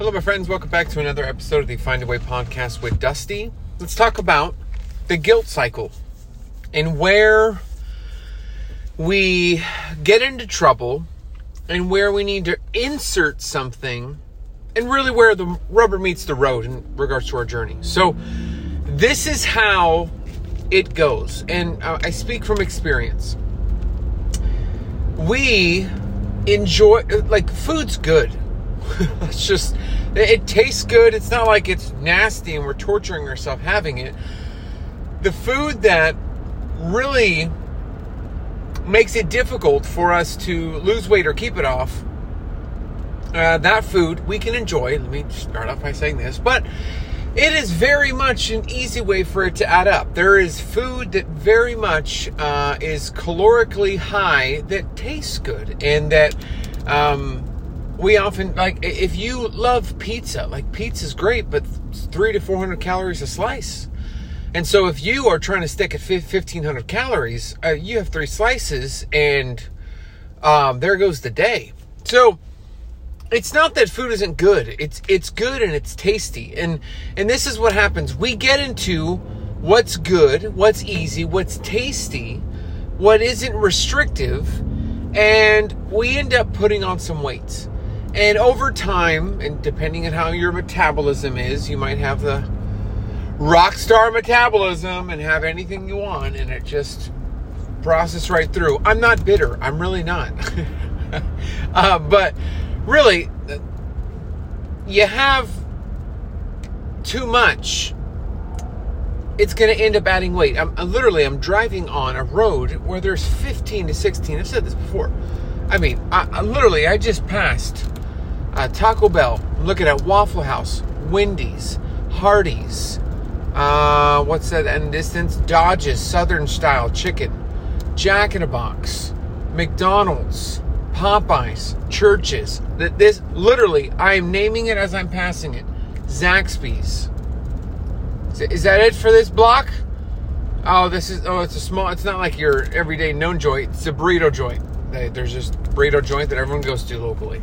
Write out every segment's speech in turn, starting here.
Hello, my friends. Welcome back to another episode of the Find a Way podcast with Dusty. Let's talk about the guilt cycle and where we get into trouble and where we need to insert something and really where the rubber meets the road in regards to our journey. So, this is how it goes. And I speak from experience. We enjoy, like, food's good. it's just it tastes good. It's not like it's nasty and we're torturing ourselves having it. The food that really makes it difficult for us to lose weight or keep it off, uh, that food we can enjoy. Let me start off by saying this, but it is very much an easy way for it to add up. There is food that very much uh, is calorically high that tastes good and that um, we often like if you love pizza, like pizza's great, but three to four hundred calories a slice. And so if you are trying to stick at fifteen hundred calories, uh, you have three slices, and um, there goes the day. So it's not that food isn't good. It's it's good and it's tasty. And and this is what happens. We get into what's good, what's easy, what's tasty, what isn't restrictive, and we end up putting on some weight. And over time, and depending on how your metabolism is, you might have the rock star metabolism and have anything you want, and it just process right through. I'm not bitter. I'm really not. uh, but really, you have too much. It's going to end up adding weight. I'm, I'm literally I'm driving on a road where there's 15 to 16. I've said this before. I mean, I, I literally I just passed uh, Taco Bell. I'm looking at Waffle House, Wendy's, Hardee's. Uh, what's that in distance? Dodge's Southern Style Chicken, Jack in a Box, McDonald's, Popeyes, Church's. That this literally, I am naming it as I'm passing it. Zaxby's. Is that it for this block? Oh, this is. Oh, it's a small. It's not like your everyday known joint. It's a burrito joint. There's just burrito joint that everyone goes to locally.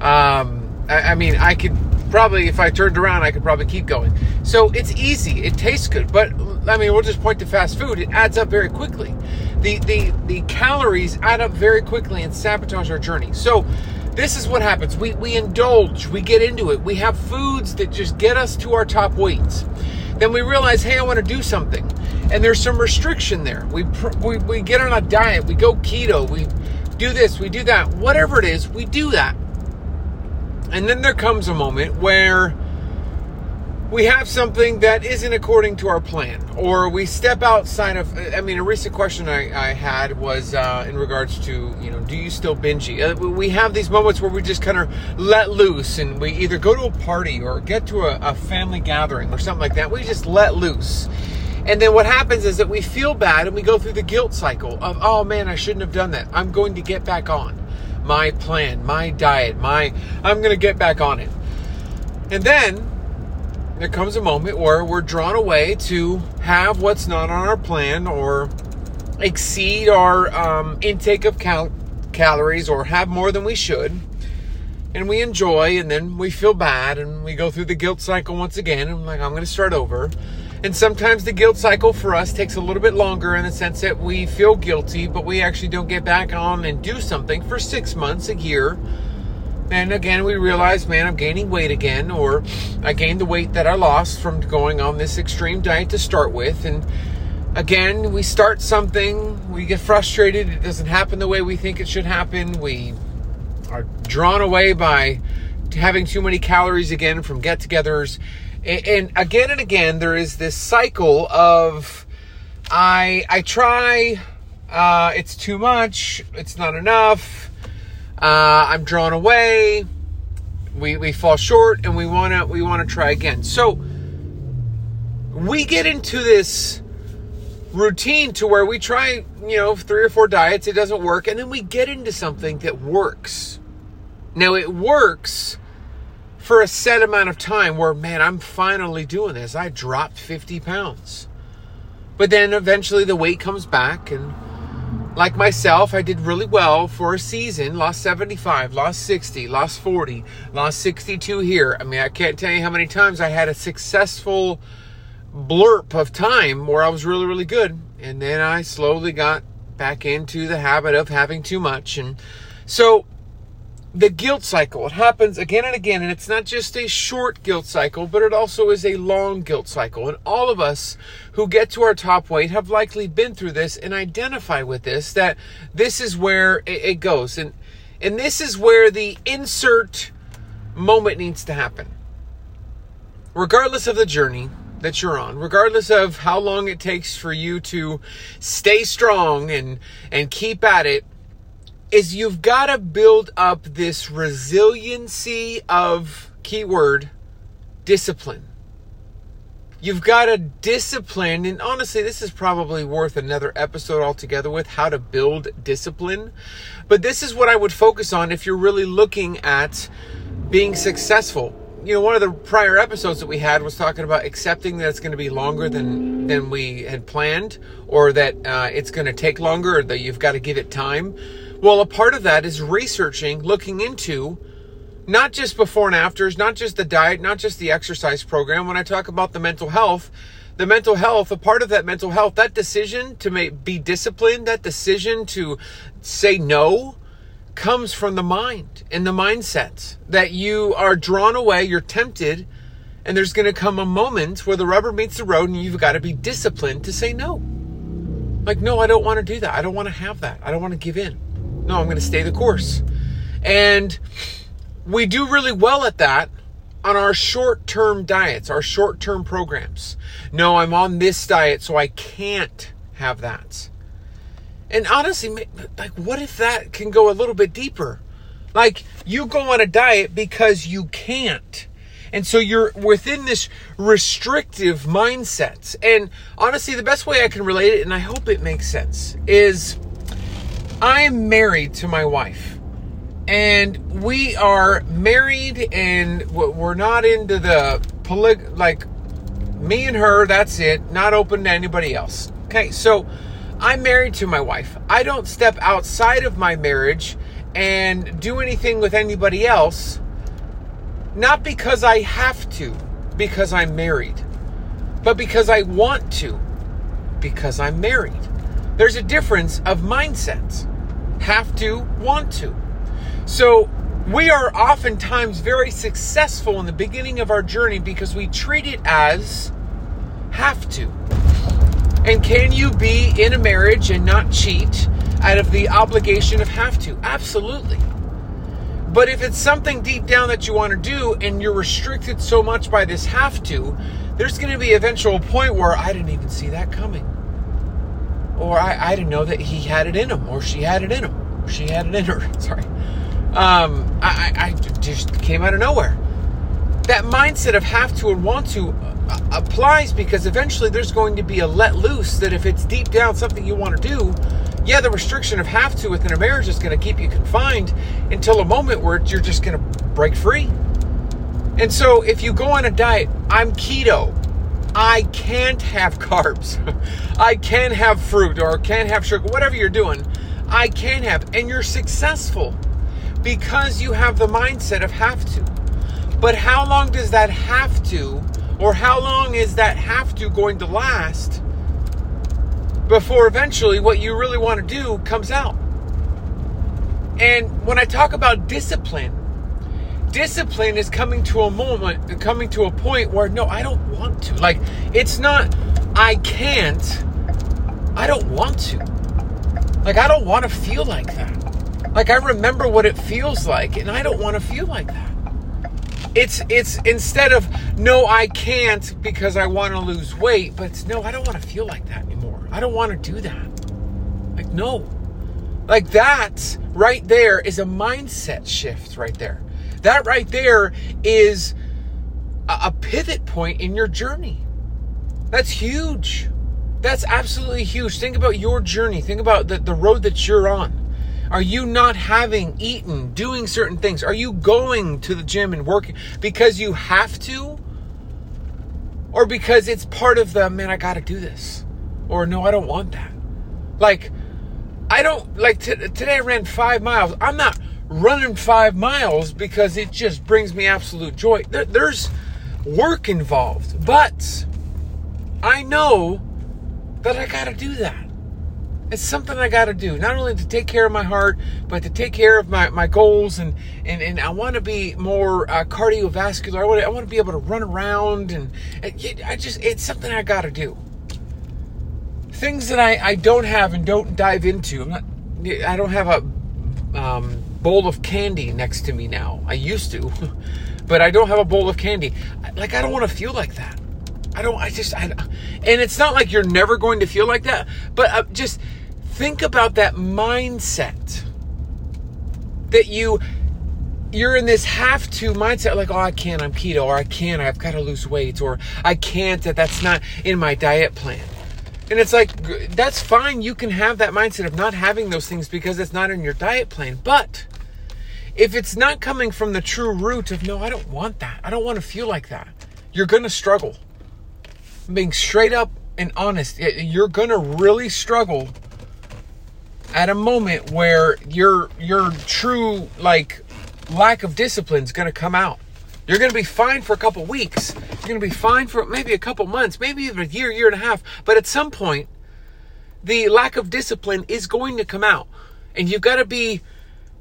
Um, I, I mean, I could probably, if I turned around, I could probably keep going. So it's easy. It tastes good, but I mean, we'll just point to fast food. It adds up very quickly. The the the calories add up very quickly and sabotage our journey. So this is what happens. We we indulge. We get into it. We have foods that just get us to our top weights. Then we realize, hey, I want to do something, and there's some restriction there. We we we get on a diet. We go keto. We do this. We do that. Whatever it is, we do that and then there comes a moment where we have something that isn't according to our plan, or we step outside of. I mean, a recent question I, I had was uh, in regards to, you know, do you still binge? Uh, we have these moments where we just kind of let loose and we either go to a party or get to a, a family gathering or something like that. We just let loose. And then what happens is that we feel bad and we go through the guilt cycle of, oh man, I shouldn't have done that. I'm going to get back on my plan, my diet, my I'm going to get back on it. And then there comes a moment where we're drawn away to have what's not on our plan or exceed our um, intake of cal- calories or have more than we should. And we enjoy, and then we feel bad, and we go through the guilt cycle once again. And I'm like, I'm going to start over. And sometimes the guilt cycle for us takes a little bit longer in the sense that we feel guilty, but we actually don't get back on and do something for six months, a year. And again, we realize, man, I'm gaining weight again, or I gained the weight that I lost from going on this extreme diet to start with. And again, we start something, we get frustrated, it doesn't happen the way we think it should happen. We are drawn away by having too many calories again from get togethers and, again and again there is this cycle of I I try, uh, it's too much, it's not enough, uh, I'm drawn away, we we fall short, and we wanna we wanna try again. So we get into this routine to where we try, you know, three or four diets, it doesn't work, and then we get into something that works. Now it works for a set amount of time where, man, I'm finally doing this. I dropped 50 pounds. But then eventually the weight comes back and like myself, I did really well for a season, lost 75, lost 60, lost 40, lost 62 here. I mean, I can't tell you how many times I had a successful blurb of time where I was really, really good. And then I slowly got back into the habit of having too much. And so the guilt cycle, it happens again and again. And it's not just a short guilt cycle, but it also is a long guilt cycle. And all of us who get to our top weight have likely been through this and identify with this, that this is where it, goes. And, and this is where the insert moment needs to happen. Regardless of the journey, that you're on, regardless of how long it takes for you to stay strong and and keep at it, is you've got to build up this resiliency of keyword discipline. You've got to discipline, and honestly, this is probably worth another episode altogether with how to build discipline. But this is what I would focus on if you're really looking at being successful you know, one of the prior episodes that we had was talking about accepting that it's going to be longer than than we had planned, or that uh, it's going to take longer, or that you've got to give it time. Well, a part of that is researching, looking into not just before and afters, not just the diet, not just the exercise program. When I talk about the mental health, the mental health, a part of that mental health, that decision to make, be disciplined, that decision to say no, comes from the mind and the mindset that you are drawn away, you're tempted, and there's going to come a moment where the rubber meets the road and you've got to be disciplined to say no. Like, no, I don't want to do that. I don't want to have that. I don't want to give in. No, I'm going to stay the course. And we do really well at that on our short term diets, our short term programs. No, I'm on this diet, so I can't have that. And honestly, like, what if that can go a little bit deeper? Like, you go on a diet because you can't. And so you're within this restrictive mindset. And honestly, the best way I can relate it, and I hope it makes sense, is I'm married to my wife. And we are married, and we're not into the poly, like me and her, that's it, not open to anybody else. Okay, so I'm married to my wife. I don't step outside of my marriage and do anything with anybody else, not because I have to, because I'm married, but because I want to, because I'm married. There's a difference of mindsets have to, want to. So, we are oftentimes very successful in the beginning of our journey because we treat it as have to. And can you be in a marriage and not cheat out of the obligation of have to? Absolutely. But if it's something deep down that you want to do and you're restricted so much by this have to, there's going to be eventual point where I didn't even see that coming. Or I, I didn't know that he had it in him, or she had it in him, she had it in her. Sorry. Um, I, I, I just came out of nowhere. That mindset of have to and want to applies because eventually there's going to be a let loose that if it's deep down something you want to do, yeah, the restriction of have to within a marriage is going to keep you confined until a moment where you're just going to break free. And so if you go on a diet, I'm keto. I can't have carbs. I can have fruit or can't have sugar, whatever you're doing. I can have, and you're successful because you have the mindset of have to. But how long does that have to or how long is that have to going to last before eventually what you really want to do comes out? And when I talk about discipline, discipline is coming to a moment, coming to a point where no, I don't want to. Like, it's not, I can't, I don't want to. Like, I don't want to feel like that. Like, I remember what it feels like, and I don't want to feel like that. It's it's instead of no, I can't because I want to lose weight, but no, I don't want to feel like that anymore. I don't want to do that. Like no. Like that right there is a mindset shift right there. That right there is a, pivot point in your journey. That's huge. That's absolutely huge. Think about your journey. Think about the, the road that you're on. Are you not having eaten, doing certain things? Are you going to the gym and working because you have to? Or because it's part of the, man, I got to do this? Or no, I don't want that. Like, I, I don't like t- today. I ran five miles. I'm not running five miles because it just brings me absolute joy. There, there's work involved, but I know that I got to do that. It's something I got to do, not only to take care of my heart, but to take care of my, my goals. And, and, and I want to be more uh, cardiovascular. I want, to, I want to be able to run around. And, and I just, it's something I got to do. Things that I, I don't have and don't dive into. I'm not, I don't have a um, bowl of candy next to me now. I used to, but I don't have a bowl of candy. Like, I don't want to feel like that. I don't, I just, I, and it's not like you're never going to feel like that, but uh, just think about that mindset that you, you're in this have to mindset, like, oh, I can't, I'm keto, or I can't, I've got to lose weight, or I can't, that that's not in my diet plan. And it's like, that's fine. You can have that mindset of not having those things because it's not in your diet plan. But if it's not coming from the true root of, no, I don't want that, I don't want to feel like that, you're going to struggle being straight up and honest, you're gonna really struggle at a moment where your your true like lack of discipline is gonna come out. You're gonna be fine for a couple weeks. You're gonna be fine for maybe a couple months, maybe even a year, year and a half. But at some point, the lack of discipline is going to come out, and you've got to be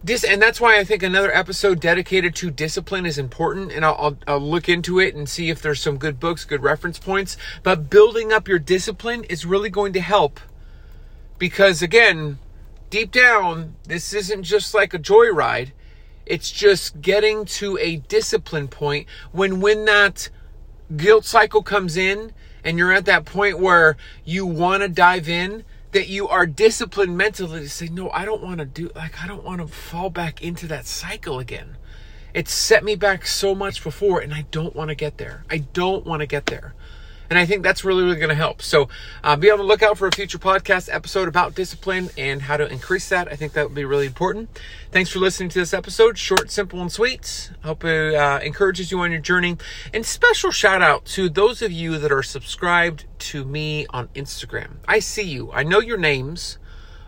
this and that's why I think another episode dedicated to discipline is important. And I'll, I'll, I'll, look into it and see if there's some good books good reference points. But building up your discipline is really going to help. Because again deep down this isn't just like a joyride it's just getting to a discipline point when when that guilt cycle comes in and you're at that point where you want to dive in that you are disciplined mentally to say, no, I don't want to do, like, I don't want to fall back into that cycle again. It set me back so much before, and I don't want to get there. I don't want to get there. And I think that's really, really going to help. So uh, be on the lookout for a future podcast episode about discipline and how to increase that. I think that would be really important. Thanks for listening to this episode. Short, simple, and sweet. Hope it uh, encourages you on your journey. And special shout out to those of you that are subscribed to me on Instagram. I see you. I know your names.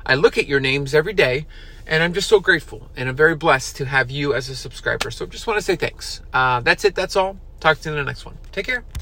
I look at your names every day. And I'm just so grateful and I'm very blessed to have you as a subscriber. So just want to say thanks. Uh, that's it. That's all. Talk to you in the next one. Take care.